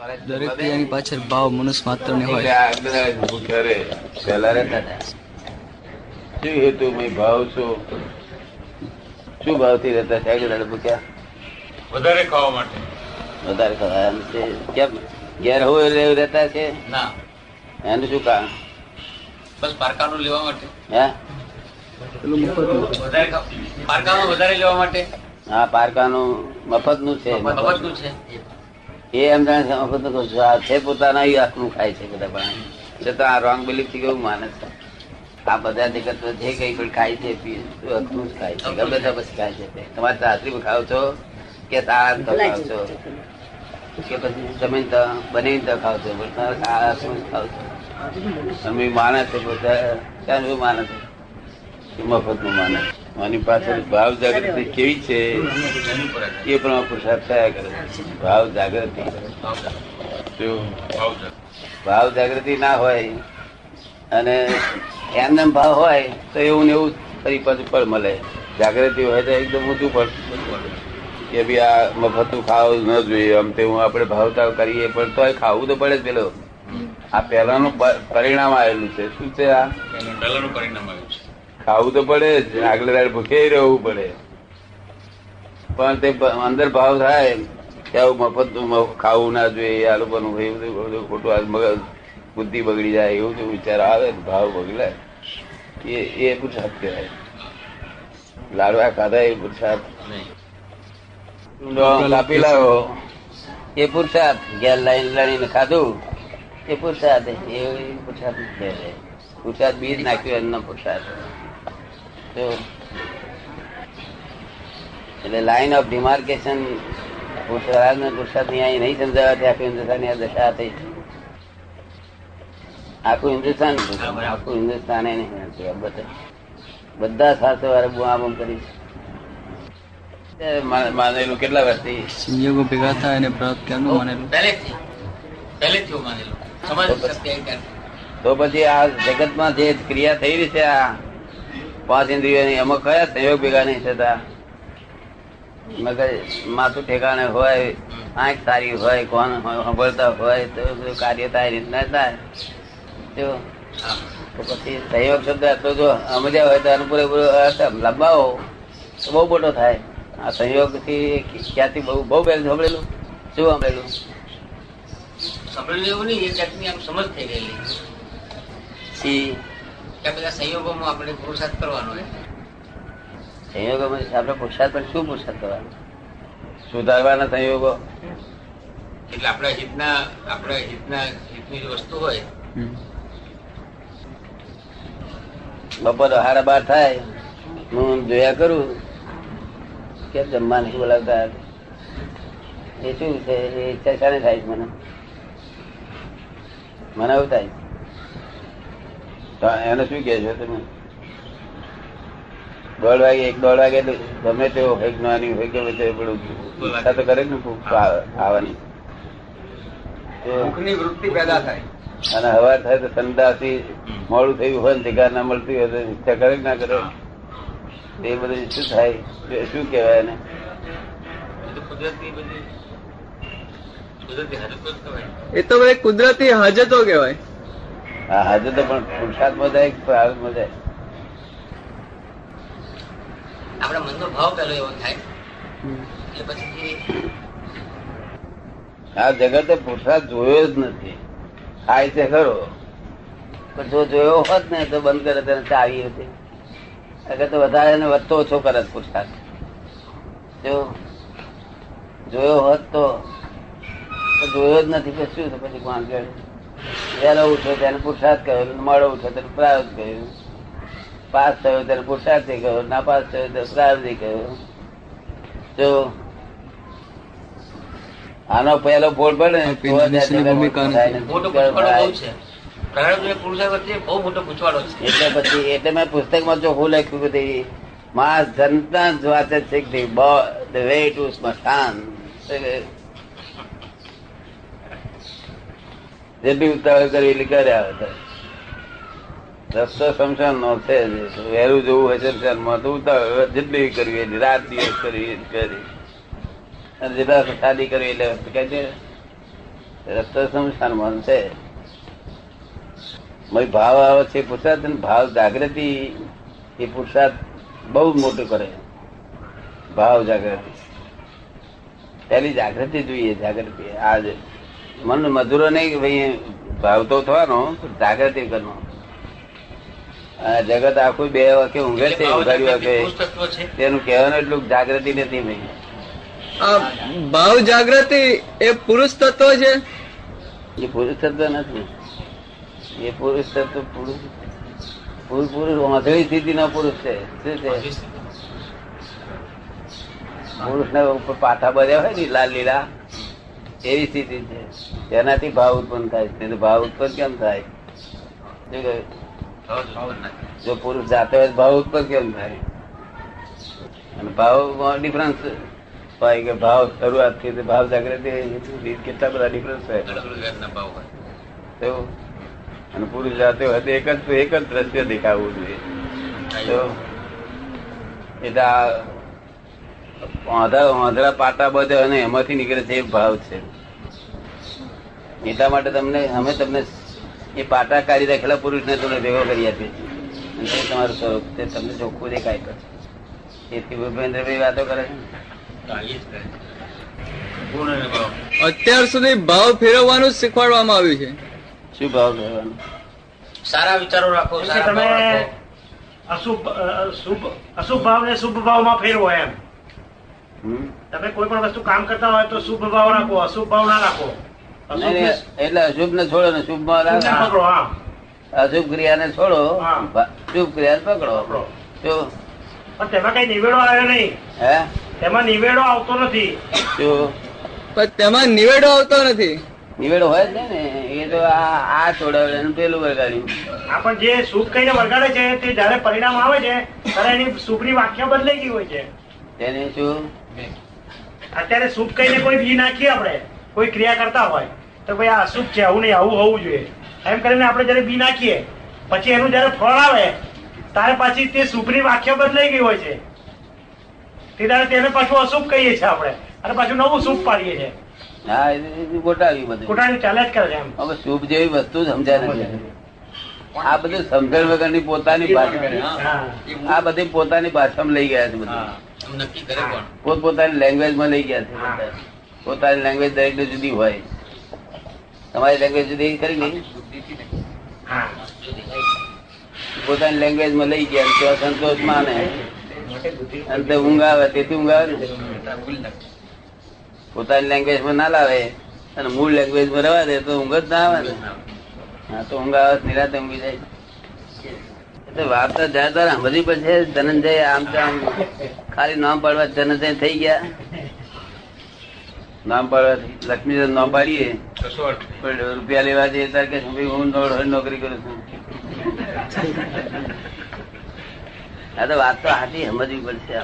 દરેક ક્રિયાની પાછળ ભાવ મનુષ્ય માત્ર ને હોય. પહેલા રહેતા શું હેતુ ભાઈ ભાવ શું? શું ભાવથી રહેતા છે આગળ ભૂખ્યા વધારે ખાવા માટે. વધારે ખાવા. એમ છે કેમ? ઘેર હોય એવું રહેતા છે? ના. એનું શું કામ બસ પારકાનું લેવા માટે. હે? વધારે પારકાનું વધારે લેવા માટે. હા પારકાનું મફતનું છે. મફતનું છે. એ એમ જાણે છે છે પોતાના આખું ખાય છે બધા પણ. છતાં આ રોંગ બિલીફથી કેવું માને છે? આ બધા જગત જે કઈ પણ ખાય છે છે, તો જ ખાય છે ગમે ત્યાં પછી ખાય છે તે. તમારે પણ ખાવ છો કે તારા તો ખાવ છો? કે પછી જમીન તો બનીને તો ખાવ છો? પણ તારા જ ખાવ છો? તમે માને છે બધા. ક્યાં શું માને છે? મફતનું છે. આની પાછળ ભાવ જાગૃતિ કેવી છે. એ પ્રમાણે પુરુષાર્થ થયા કરે ભાવ જાગૃતિ. ભાવ જાગૃતિ ના હોય અને એમને એમ ભાવ હોય તો એવું ને એવું ફરી પાછું ફળ મળે. જાગૃતિ હોય તો એકદમ ઊંચું ફળ. કે ભાઈ આ મફતું ખાવું ન જોઈએ, આમ તેવું આપણે ભાવતાવ કરીએ, પણ તોય ખાવું તો પડે જ પેલો. આ પહેલાનું પરિણામ આવેલું છે. શું છે આ? પહેલાનું પરિણામ ખાવું તો પડે જ. આગલે દાડે ભૂખે રહેવું પડે. પણ તે અંદર ભાવ થાય કે આવું મફત ખાવું ના જોઈએ આ લોકોનું એવું ખોટું આ મગજ બુદ્ધિ બગડી જાય એવું તો વિચાર આવે ભાવ બગડાય એ એ પુરુષાર્થ કહેવાય. લાડવા ખાધા એ પુરુષાર્થ. કાપી લાવો. એ પુરુષાર્થ ઘેર લાઈન લડીને ખાધું એ પુરુષાર્થ એ પુરુષાર્થ કહેવાય. પુરુષાર્થ બીજ નાખ્યું એમનો પુરુષાર્થ. એટલે લાઈન ઓફ ડિમાર્કેશન પુરુષાર્થ ને પુરુષાર્થની અહીં નહીં સમજાવવાથી આખું હિન્દુસ્તાન દશા થઈ. આખું હિન્દુસ્તાન આખું હિન્દુસ્તાન એ નહીં બધા. બધા સાસો વાળા બુઆ બમ કરી માનેલું કેટલા વર્ષથી? સંયોગો ભેગા થાય અને પ્રાપ્ત ક્યારનું માનેલું? પહેલેથી. પહેલેથી માનેલું. સમાજ શક્તિ આવી ત્યારથી. તો પછી આ જગતમાં જે ક્રિયા થઈ રહી છે આ પાંચ ઇન્દ્રિયોની એમાં કયા સંયોગ ભેગા નહીં થતા. મગજ માથું ઠેકાણે હોય આંખ સારી હોય કોણ હોય, સાંભળતા હોય તો કાર્ય થાય રીતના થાય. તો પછી સંયોગ શબ્દ આટલો જો સમજ્યા હોય તો આનો પૂરેપૂરો અર્થ લંબાવો તો બહુ મોટો થાય. આ સંયોગથી ક્યાંથી બહુ બહુ પહેલું સાંભળેલું? શું સાંભળેલું? સાંભળેલું એવું નહીં એ જાતની આમ સમજ થઈ ગયેલી. બધા સંયોગોમાં આપણે પુરુષાર્થ કરવાનો સંયોગોમાં આપણે પુરુષાર્થ પણ શું પુરુષાર્થ કરવાનો? સુધારવાના સંયોગો. એટલે આપણા હિતના આપણા હિતના હિતની વસ્તુ હોય. બપોર હાડા બાર થાય હું જોયા કરું કેમ જમવા નથી બોલાવતા? એ શું છે? એ ઈચ્છા શાને થાય મને? મને એવું થાય એને શું કહે છો તમે? દોઢ વાગે એક દોઢ વાગે તો ગમે તેવો હોય જ્ઞાની હોય ગમે તે પેલું ઈચ્છા તો કરે ને ભૂખ આવવાની ભૂખની વૃત્તિ પેદા થાય. અને હવા થાય તો સંદાસી મોડું થયું હોય ને જગ્યા ના મળતી હોય તો ઈચ્છા કરે ના કરે? એ બધું શું થાય? એ શું કહેવાય એને? એ તો કુદરતી હાજત કહેવાય. આ હાજર તો પણ પુરુષાર્થમાં જાય કે પ્રારબ્ધમાં જાય આપણા મનનો ભાવ પેલો એવો થાય એટલે પછી આ જગતે પુરુષાર્થ જોયો જ નથી. ખાય છે ખરો પણ જો જોયો હોત ને તો બંધ કરે તેને ચાવી હતી. અગર તો વધારે ને વધતો ઓછો કરે પુરસાદ પુરુષાર્થ. જો જોયો હોત તો તો જોયો જ નથી કે શું પછી કોણ કરે વહેલો ઉઠ્યો તેને પુરુષાર્થ કહ્યો મળો ઉઠ્યો તેને પ્રાર્થ કહ્યું પાસ થયો તેને પુરુષાર્થી કહ્યો ના પાસ થયો તેને પ્રારબ્ધી કહ્યું જો આનો પહેલો ફોડ પડે જ એટલે પછી એટલે મેં પુસ્તકમાં ચોખ્ખું લખ્યું કે માસ જનતા જ વાંચે છે કે ધ વે ટુ સ્મશાન જેટલી ઉતાવળ કરી એટલી કર્યા આવે રસ્તો શમશાન નો છે. વહેલું જવું હોય શમશાનમાં તો ઉતાવળ જેટલી કરવી એટલી રાત દિવસ કરવી કરી. અને જેટલા શાદી કરવી એટલે કહે છે રસ્તો સંસારમાં છે. ભાવ આવે છે પુરુષાર્થ અને ભાવ જાગૃતિ એ પુરુષાર્થ બહુ મોટું કરે. ભાવ જાગૃતિ. પહેલી જાગૃતિ જોઈએ, જાગૃતિ. આજ મન મધુરો નહીં ભાઈ ભાવ તો થવાનો જાગૃતિ કરવાનો. આ જગત આખું બે વાગે ઊંઘે વાગે છે. તેનું કહેવાનું એટલું જાગૃતિ નથી ભાઈ. ભાવ જાગૃતિ એ પુરુષ તત્વ છે? એ પુરુષ તત્વ નથી. એ પુરુષ તત્વ પુરુષ પુરુષ પુરુષ વાંધળી સ્થિતિ નો પુરુષ છે. શું છે? પુરુષ ને ઉપર પાથા બધા હોય ને લાલ લીલા. એવી સ્થિતિ છે. તેનાથી ભાવ ઉત્પન્ન થાય છે. ભાવ ઉત્પન્ન કેમ થાય? જો પુરુષ જાતે હોય ભાવ ઉત્પન્ન કેમ થાય? અને ભાવ ડિફરન્સ હોય કે ભાવ શરૂઆતથી ભાવ જાગૃતિ કેટલા બધા ડિફરન્સ હોય? તો અને પુરુષ જાતે હોય તો એક જ એક જ દ્રશ્ય દેખાવું જોઈએ. તો એટલે આ વાંધા પાટા બધે અને એમાંથી નીકળે છે એ ભાવ છે. એટલા માટે તમને અમે તમને એ પાટા કાઢી રાખેલા પુરુષને તમને ભેગો કરી આપીએ છીએ. તે તમારું સ્વરૂપ તે તમને ચોખ્ખું દેખાય પછી એથી ભૂપેન્દ્રભાઈ વાતો કરે છે. ભાવ અત્યાર સુધી ભાવ ફેરવવાનું શીખવાડવામાં આવ્યું છે. શું ભાવ કહેવાનો સારા વિચારો રાખો તમે અશુભ અશુભ શુભ અશુભ ભાવ ને શુભ ભાવમાં ફેરવો એમ? તમે કોઈ પણ વસ્તુ કામ કરતા હોય તો શુભ ભાવ રાખો અશુભ ભાવ ના રાખો. ને એટલે અશુભ ને છોડો ને શુભ ભાવ રાખો. પકડો હા. અશુભ ક્રિયાને છોડો હા. ભા- શુભ ક્રિયા પકડો. પણ તેમાં કઈ નિવેડો આવ્યો નહીં. હે? તેમાં નિવેડો આવતો નથી. પણ તેમાં નિવેડો આવતો નથી. નિવેડો હોય જ ને એ તો આ આ છોડાવે એનું પેલું વગાડ્યું. આ પણ જે શુભ કહીને વગાડે છે તે જયારે પરિણામ આવે છે ત્યારે એની શુભની વ્યાખ્યા બદલાઈ ગઈ હોય છે. તેને શું? અત્યારે શુભ કહીને કોઈ બી નાખીએ આપણે કોઈ ક્રિયા કરતા હોય તો ભાઈ આ અશુભ છે આવું નહીં આવું હોવું જોઈએ. એમ કરીને આપણે જયારે બી નાખીએ પછી એનું જયારે ફળ આવે તારે પાછી તે શુભની વાક્ય બદલાઈ ગઈ હોય છે. તે તારે તેને પાછું અશુભ કહીએ છીએ આપણે અને પાછું નવું શુભ પાડીએ છીએ. હા એ બધું. ચાલ્યા જ કરે છે એમ. હવે શુભ જેવી વસ્તુ સમજાય નથી. આ બધું સમજણ વગરની પોતાની ભાષા. હા. આ બધી પોતાની ભાષામાં લઈ ગયા છે બધું. લેંગ્વેજમાં લઈ ગયા છે. પોતાની લેંગ્વેજ દરેક જુદી હોય. તમારી લેંગ્વેજ જુદી કરી નહીં પોતાની લેંગ્વેજમાં લઈ ગયા તો સંતોષ માને. અને તે ઊંઘ આવે તેથી ઊંઘ આવે ને. પોતાની લેંગ્વેજમાં ના લાવે અને મૂળ લેંગ્વેજમાં રહેવા દે તો ઊંઘ જ ના આવે ને. હા તો ઊંઘ આવે નિરાતે ઊંઘી જાય. વાત જ્યાં તાર સમજી પછી ધનંજય આમ આમ ખાલી નામ પાડવા ધનંજય થઈ ગયા. નામ પાડવા લક્ષ્મી નામ પાડીએ. રૂપિયા લેવા જઈએ ત્યારે કે હું નોકરી કરું છું. આ તો વાત તો હાથી સમજવી પડશે.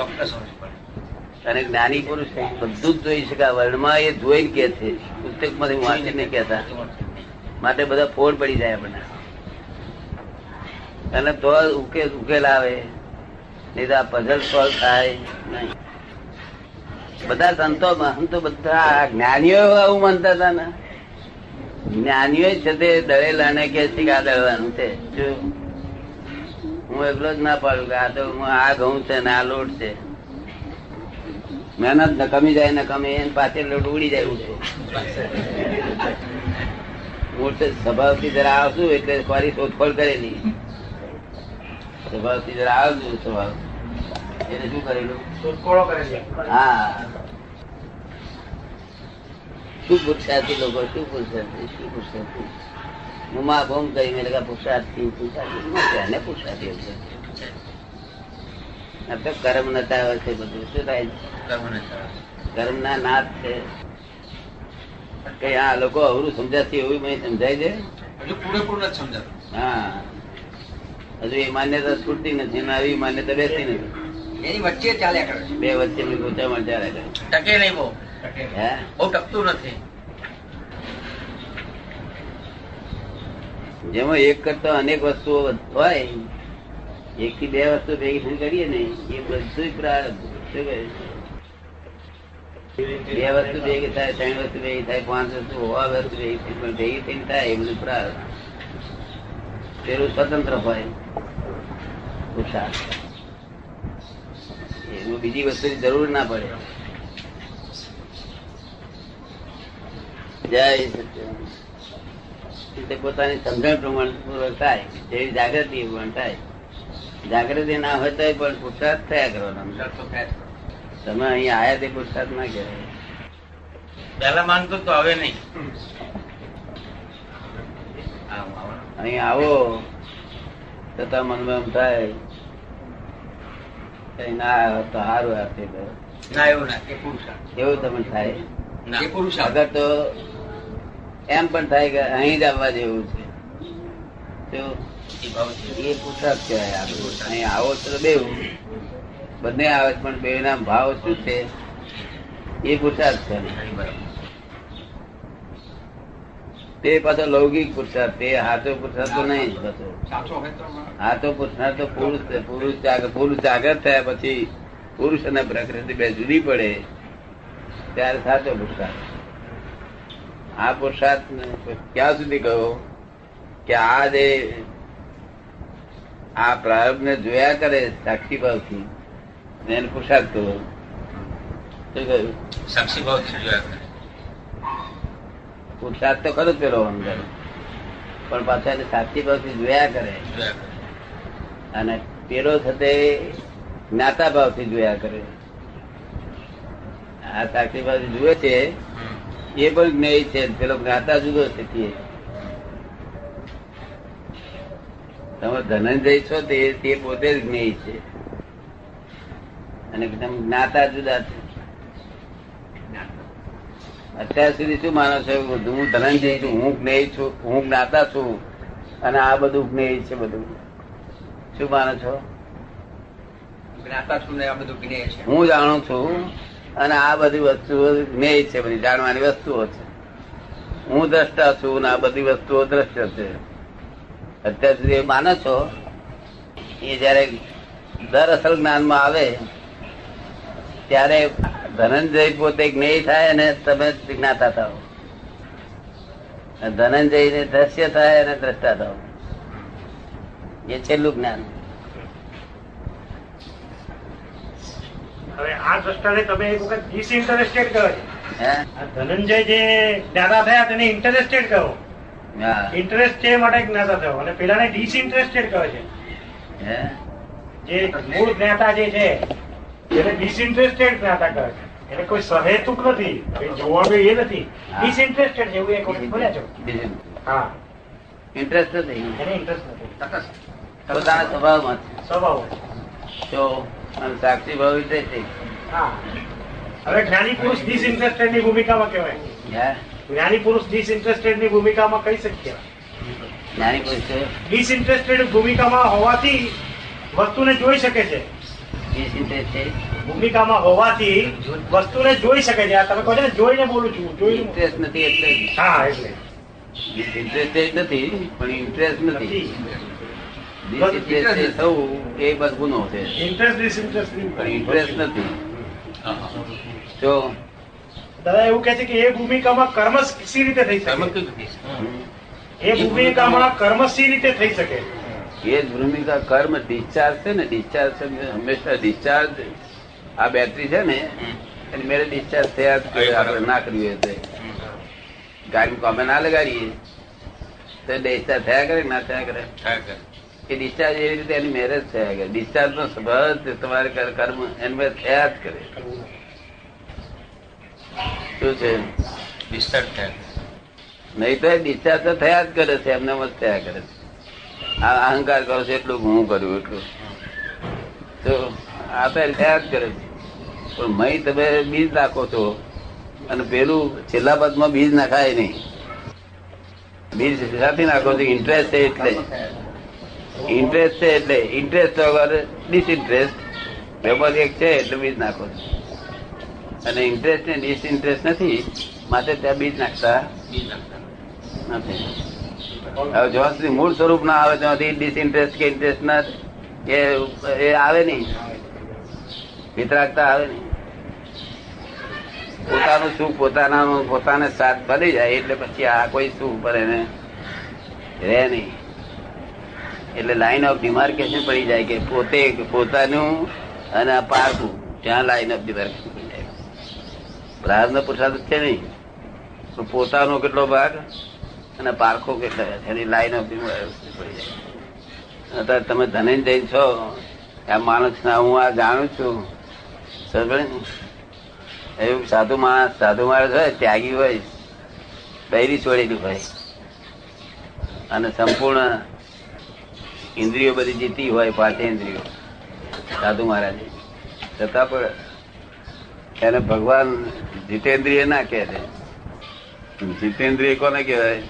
અને જ્ઞાની પુરુષ બધું જ જોઈ શકાય વર્ણમાં એ જોઈને કે છે. પુસ્તકમાંથી વાંચીને કહેતા. માટે બધા ફોડ પડી જાય આપણને. અને તો ઉકેલ ઉકેલ આવે. નહીં આ પઝલ સોલ્વ થાય નહીં. બધા સંતો સંતો બધા જ્ઞાનીઓ આવું માનતા હતા ને. જ્ઞાનીઓ છે તે દળેલા ને કે આ દળવાનું છે? હું એકલો જ ના પાડું કે આ તો હું આ ઘઉં છે ને આ લોટ છે. મહેનત ન કમી જાય ને કમી, એને પાછળ લોટ ઉડી જાય ઉડે. હું સ્વભાવથી જરા આવશું એટલે ફરી શોધખોળ કરેલી. સ્વભાવથી જરા આવજો સ્વભાવ એટલે શું કરેલું? શોધખોળો કરે છે હા. શું પુરુષાર્થી લોકો? શું પુરુષાર્થી શું પુરુષાર્થી હું માં ભોમ કરી મેં લગા પુરુષાર્થી પુરુષાર્થી હું તેને પુરુષાર્થી એવું છે. આ તો કર્મ નતા આવે છે બધું. શું થાય? છે? કર્મને ચાલે. કર્મ ના નાથ છે. કઈ આ લોકો અવરું સમજાતી એવું મને સમજાય છે હજુ પૂરેપૂરું નથી સમજાતું. હા. હજુ એ માન્યતા છૂટતી નથી અને આવી માન્યતા બેસતી નથી. એની વચ્ચે ચાલ્યા કરે છે. બે વચ્ચે ગોચામણ ચાલે કરે. ટકે નહીં બહુ. હે? બહુ ટકતું નથી. જેમાં એક કરતા અનેક વસ્તુઓ હોય એક થી બે વસ્તુ ભેગી થઈને કરીએ ને એ બધું પ્રારબ્ધ શું કહે? છે? બે વસ્તુ ભેગી થાય ત્રણ વસ્તુ ભેગી થાય પાંચ વસ્તુ હોવા વસ્તુ ભેગી થાય પણ ભેગી થઈને થાય એ બધું પ્રાર્થ પેલું સ્વતંત્ર હોય. પુરુષાર્થ એનું બીજી વસ્તુની જરૂર ના પડે. જય સત્ય પોતાની સમજણ પ્રમાણ પૂર્વક થાય જેવી જાગૃતિ એ થાય. જાગૃતિ ના હોય તો પણ પુરુષાર્થ થયા કરવાનો. તમે અહીંયા આયા તે પુરુષાર્થ ના કહેવાય. પહેલા માનતો તો હવે નહીં. અહીં આવો. તથા મનમાં એમ થાય ના તો સારું આપે ના એવું ના એ પુરુષાર્થ એવું તમને થાય. અગર તો એમ પણ થાય કે અહીં જ આવવા જેવું છે. તો એ ભાવ એ પુરુષાર્થ કહેવાય આપણું. અહીં આવો તો બેવું. બંને આવે પણ બે ના ભાવ શું છે? એ પુરુષાર્થ છે. બરાબર. તે પાછો લૌકિક પુરુષાર્થ. તે હાથો પુરુષાર્થ તો નહીં. જ પાછો સાચો હોય તો હાથો પુરુષાર્થ તો પુરુષ છે. પુરુષ જાગ- પુરુષ જાગૃત થયા પછી પુરુષ અને પ્રકૃતિ બે જુદી પડે. ત્યારે સાચો પુરુષાર્થ. આ પુરુષાર્થ ક્યાં સુધી કહો કે આ જે આ પ્રારંભ ને જોયા કરે સાક્ષી ભાવથી એને પુરુષાર્થ કહો. શું કહ્યું? સાક્ષી ભાવથી જોયા કરે. પુરુષાર્થ તો ખરો જ પેલો અંદર. પણ પાછા એને સાચી ભાવથી જોયા કરે. અને પેલો થતે જ્ઞાતા ભાવથી જોયા કરે. આ સાચી ભાવથી જુએ છે એ પણ જ્ઞેય છે. પેલો જ્ઞાતા જુદો છે તે તમે ધનંજય છો તે તે પોતે જ જ્ઞેય છે. અને તમે જ્ઞાતા જુદા છે. અત્યાર સુધી શું માનો છો? હું ધનંજય છું હું જ્ઞેય છું હું જ્ઞાતા છું. અને આ બધું જ્ઞેય છે બધું. શું માનો છો? જ્ઞાતા છું ને આ બધું જ્ઞેય છે. હું જાણું છું. અને આ બધી વસ્તુઓ જ્ઞેય છે બધી જાણવાની વસ્તુઓ છે. હું દ્રષ્ટા છું અને આ બધી વસ્તુઓ દ્રશ્ય છે. અત્યાર સુધી માનો છો? એ જયારે દર અસલ જ્ઞાનમાં આવે ત્યારે ધનંજય પોતે જ્ઞેય થાય અને તમે જ્ઞાતા થાઓ. ધનંજય ને દ્રશ્ય થાય અને દ્રષ્ટા થાવ એ છેલ્લું જ્ઞાન. હવે આ દ્રષ્ટાને તમે એક વખત ડિસઇન્ટરેસ્ટેડ કરો છો. હે? ધનંજય જે જ્ઞાતા થયા તેને ઇન્ટરેસ્ટેડ કહો ઇન્ટરેસ્ટ છે માટે જ્ઞાતા થયો. અને પેલાને ડિસઇન્ટરેસ્ટેડ કહે છે. હે? જે મૂળ જ્ઞાતા જે છે એને ડિસઇન્ટરેસ્ટેડ જ્ઞાતા કહે છે. એને કોઈ સહેતુક નથી જોવાનું એ નથી ડિસઇન્ટરેસ્ટેડ છે એવું એક વખત બોલ્યા છો હા ઇન્ટરેસ્ટ નથી એને ઇન્ટરેસ્ટ નથી પોતાના સ્વભાવમાં સ્વભાવ તો અને સાક્ષી ભાવ ઇન્ટરેસ્ટિંગ હા હવે જ્ઞાની પુરુષ ડિસઇન્ટરેસ્ટેડની ભૂમિકામાં કહેવાય જ્ઞાની પુરુષ ડિસઇન્ટરેસ્ટેડની ભૂમિકામાં કઈ શકીએ જ્ઞાની પુરુષ ડિસઇન્ટરેસ્ટેડ ભૂમિકામાં હોવાથી વસ્તુને જોઈ શકે છે ભૂમિકામાં હોવાથી વસ્તુને જોઈ શકે છે. તમે કહો છો ને જોઈને બોલું છું. જોઈને ઇન્ટરેસ્ટ નથી એટલે હા એટલે. ઇન્ટરેસ્ટેડ નથી પણ ઇન્ટરેસ્ટ નથી. ડિસઇન્ટરેસ્ટેડ થવું એ બસ ગુનો છે. ઇન્ટરેસ્ટ ડિસઇન્ટરેસ્ટ પણ ઇન્ટરેસ્ટ નથી. જો દાદા એવું કહે છે કે એ ભૂમિકામાં કર્મ સી રીતે થઈ શકે? એ ભૂમિકામાં કર્મ સી રીતે થઈ શકે? એ જ ભૂમિકા કર્મ ડિસ્ચાર્જ છે ને ડિસ્ચાર્જ છે હંમેશા ડિસ્ચાર્જ આ બેટરી છે ને એની મેરે ડિસ્ચાર્જ થયા જ આપણે ના તો. હમ. ગાડી કોમે ના લગાડીએ. તો ડિસ્ચાર્જ થયા કરે ના થયા કરે. એ ડિસ્ચાર્જ એવી રીતે એની મેરેજ થયા કરે. ડિસ્ચાર્જ નો સ્વભાવ તમારે કર્મ એની થયા જ કરે. શું છે? ડિસ્ચાર્જ થયા નહીં તો ડિસ્ચાર્જ તો થયા જ કરે છે એમને થયા કરે છે. અહંકાર કરો છો, એટલું હું કર્યું એટલું. તો આ તો જ કરે. પણ મય તમે બીજ નાખો છો, અને પેલું છેલ્લા પદમાં બીજ નાખાય નહીં. બીજ સાથે નાખો છો ઇન્ટરેસ્ટ છે એટલે. ઇન્ટરેસ્ટ છે એટલે. ઇન્ટરેસ્ટ વગર ડિસઇન્ટરેસ્ટ વેપાર એક છે એટલે બીજ નાખો છો. અને ઇન્ટરેસ્ટ ને ડિસઇન્ટરેસ્ટ નથી માટે ત્યાં બીજ નાખતા બીજ નાખતા. નથી. હવે જ્યાં સુધી મૂળ સ્વરૂપ ના આવે, ત્યાંથી ડિસઇન્ટરેસ્ટ કે ઇન્ટરેસ્ટ ના એ આવે નહીં. વિતરાગતા આવે નહીં. પોતાનું સુખ પોતાના પોતાને સાથ બની જાય એટલે પછી આ કોઈ સુખ પર એને રહે નહીં. એટલે લાઈન ઓફ ડિમાર્કેશન પડી જાય કે પોતે પોતાનું અને આ પારકું ત્યાં લાઈન ઓફ ડિમાર્કેશન પડી જાય. પ્રાર્થના પુરુષાર્થ છે નહીં. પોતાનો કેટલો ભાગ? અને પારખો કેટલો એની લાઈન ડિમાર્કેશન પડી જાય અત્યારે તમે ધનંજય છો આ માણસ ના હું આ જાણું છું એવું સાધુ માણસ સાધુ માણસ હોય, ત્યાગી હોય, બૈરી છોડેલી હોય. અને સંપૂર્ણ ઇન્દ્રિયો બધી જીતી હોય, પાંચે ઇન્દ્રિયો, સાધુ મહારાજ. છતાં પણ એને ભગવાન જીતેન્દ્રિય ના કહે છે. જીતેન્દ્રિય કોને કહેવાય?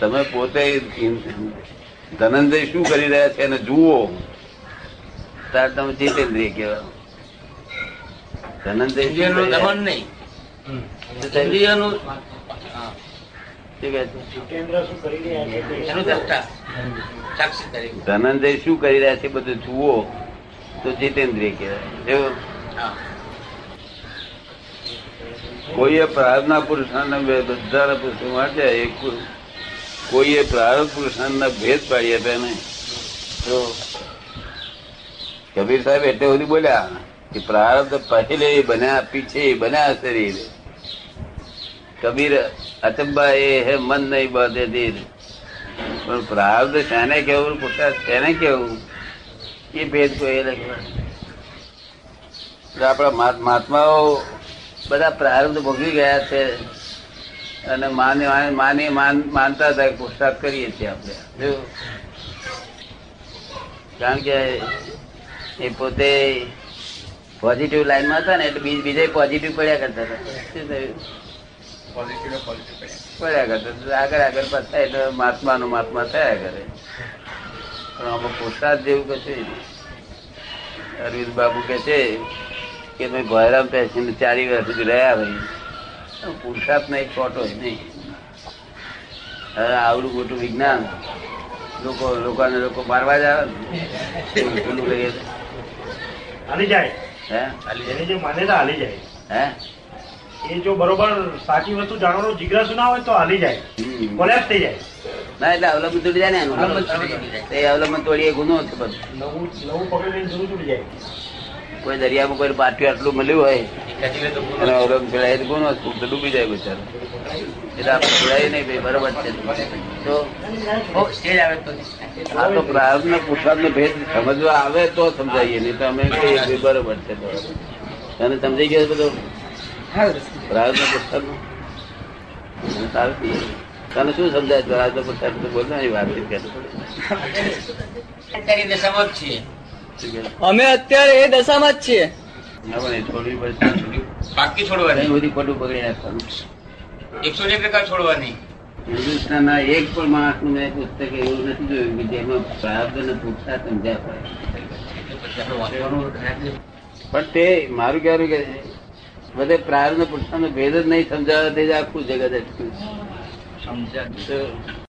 તમે પોતે ધનંજય શું કરી રહ્યા છે એને જુઓ. તાર તમે જીતેન્દ્રિય કહેવાય ધનંજય શું કરી રહ્યા દમન નહીં. છે? ઇન્દ્રિયનું શું કરી રહ્યા છે? ધનંજય શું કરી રહ્યા બધું જુઓ. તો જીતેન્દ્રિય કહેવાય કોઈએ પ્રાર્થના પુરુષ બધા પુરુષો માટે એક પુરુષ કોઈએ પ્રારંભ પુરુષાર્થના ભેદ પાડી આપ્યા નહીં તો કબીર સાહેબ એટલે સુધી બોલ્યા કે પ્રારબ્ધ પહેલે બન્યા પીછે બન્યા શરીર કબીર અચંબા એ હે મન નહીં બાંધે ધીર પણ પ્રારબ્ધ શાને કેવું પુરુષાર્થ તેને કેવું એ ભેદ કોઈ લખ્યો એટલે આપણા મહાત- મહાત્માઓ બધા પ્રારબ્ધ ભોગવી ગયા છે અને માની માની માન- માનતા હતા કે કરીએ છીએ આપણે. કારણ કે એ પોતે પોઝિટિવ લાઈનમાં હતા ને એટલે બીજ- બીજે પોઝિટિવ પડ્યા કરતા હતા શું થયું પડ્યા કરતા. આગળ આગળ પાછા એટલે મહાત્માનું મહાત્મા થયા કરે પણ આમાં પુરસાદ જેવું કશું. અરવિંદ બાબુ કે છે કે ભાઈ ભયરામ પેસી ચારી વર્ષ સુધી રહ્યા ભાઈ પુરુષાર્થ નહીં ખોટો નહીં. આવડું મોટું વિજ્ઞાન લોકો લોકોને લોકો મારવા જ આવે ને. લઈએ હાલી જાય. હે? એની જે માન્યતા હાલી જાય. હે? એ જો બરોબર સાચી વસ્તુ જાણવાનો જિજ્ઞાસુ ના હોય તો હાલી જાય. કોલેપ્સ થઈ જાય. ના એટલે અવલંબન જાય ને એનું. અવલંબન તોડી જાય. તે અવલંબન તોડી ગુનો છે બધું. નવું નવું પકડી જૂનું તૂટી જાય. કોઈ દરિયામાં કોઈ પાટિયું આટલું મળ્યું હોય ખેંચી લે તો ગુનો. અને અવલંબન ચડાય તો ગુનો છે. તો ડૂબી જાય બિચારો. એટલે આપણે જોડાય નહીં ભાઈ બરોબર છે. તો ઓ, સ્ટેજ આવે તો આ તો પ્રાર્થના પુરુષાર્થનો ભેદ સમજવા આવે તો સમજાઈએ નહીં તો અમે કહીએ કે બરોબર છે બરોબર. તને સમજાઈ ગયો બધો? પ્રાર્થના પુરુષાર્થનો? મને સારું થઈ ગયું. તને શું સમજાય છે? પ્રાર્થના પુરુષાર્થ તો બોલ ને વાતચીત કરે અમે અત્યારે એ દશામાં જ છીએ. ના બાકી છોડવાની? બધી ખોટું પકડી નાખવાનું? એકસો એક ટકા છોડવાની. હિન્દુસ્તાનના એક પણ માણસનું મેં પુસ્તક એવું નથી જોયું કે જેમાં પ્રાર્થ અને પુરુષાર્થ સમજ્યા રહ્યા પણ તે મારું કહેવાનું કે બધે પ્રાર્થ પુરુષાર્થનો ભેદ જ નહીં સમજાવે તે જ આખું જગત અટક્યું સમજ્યા તો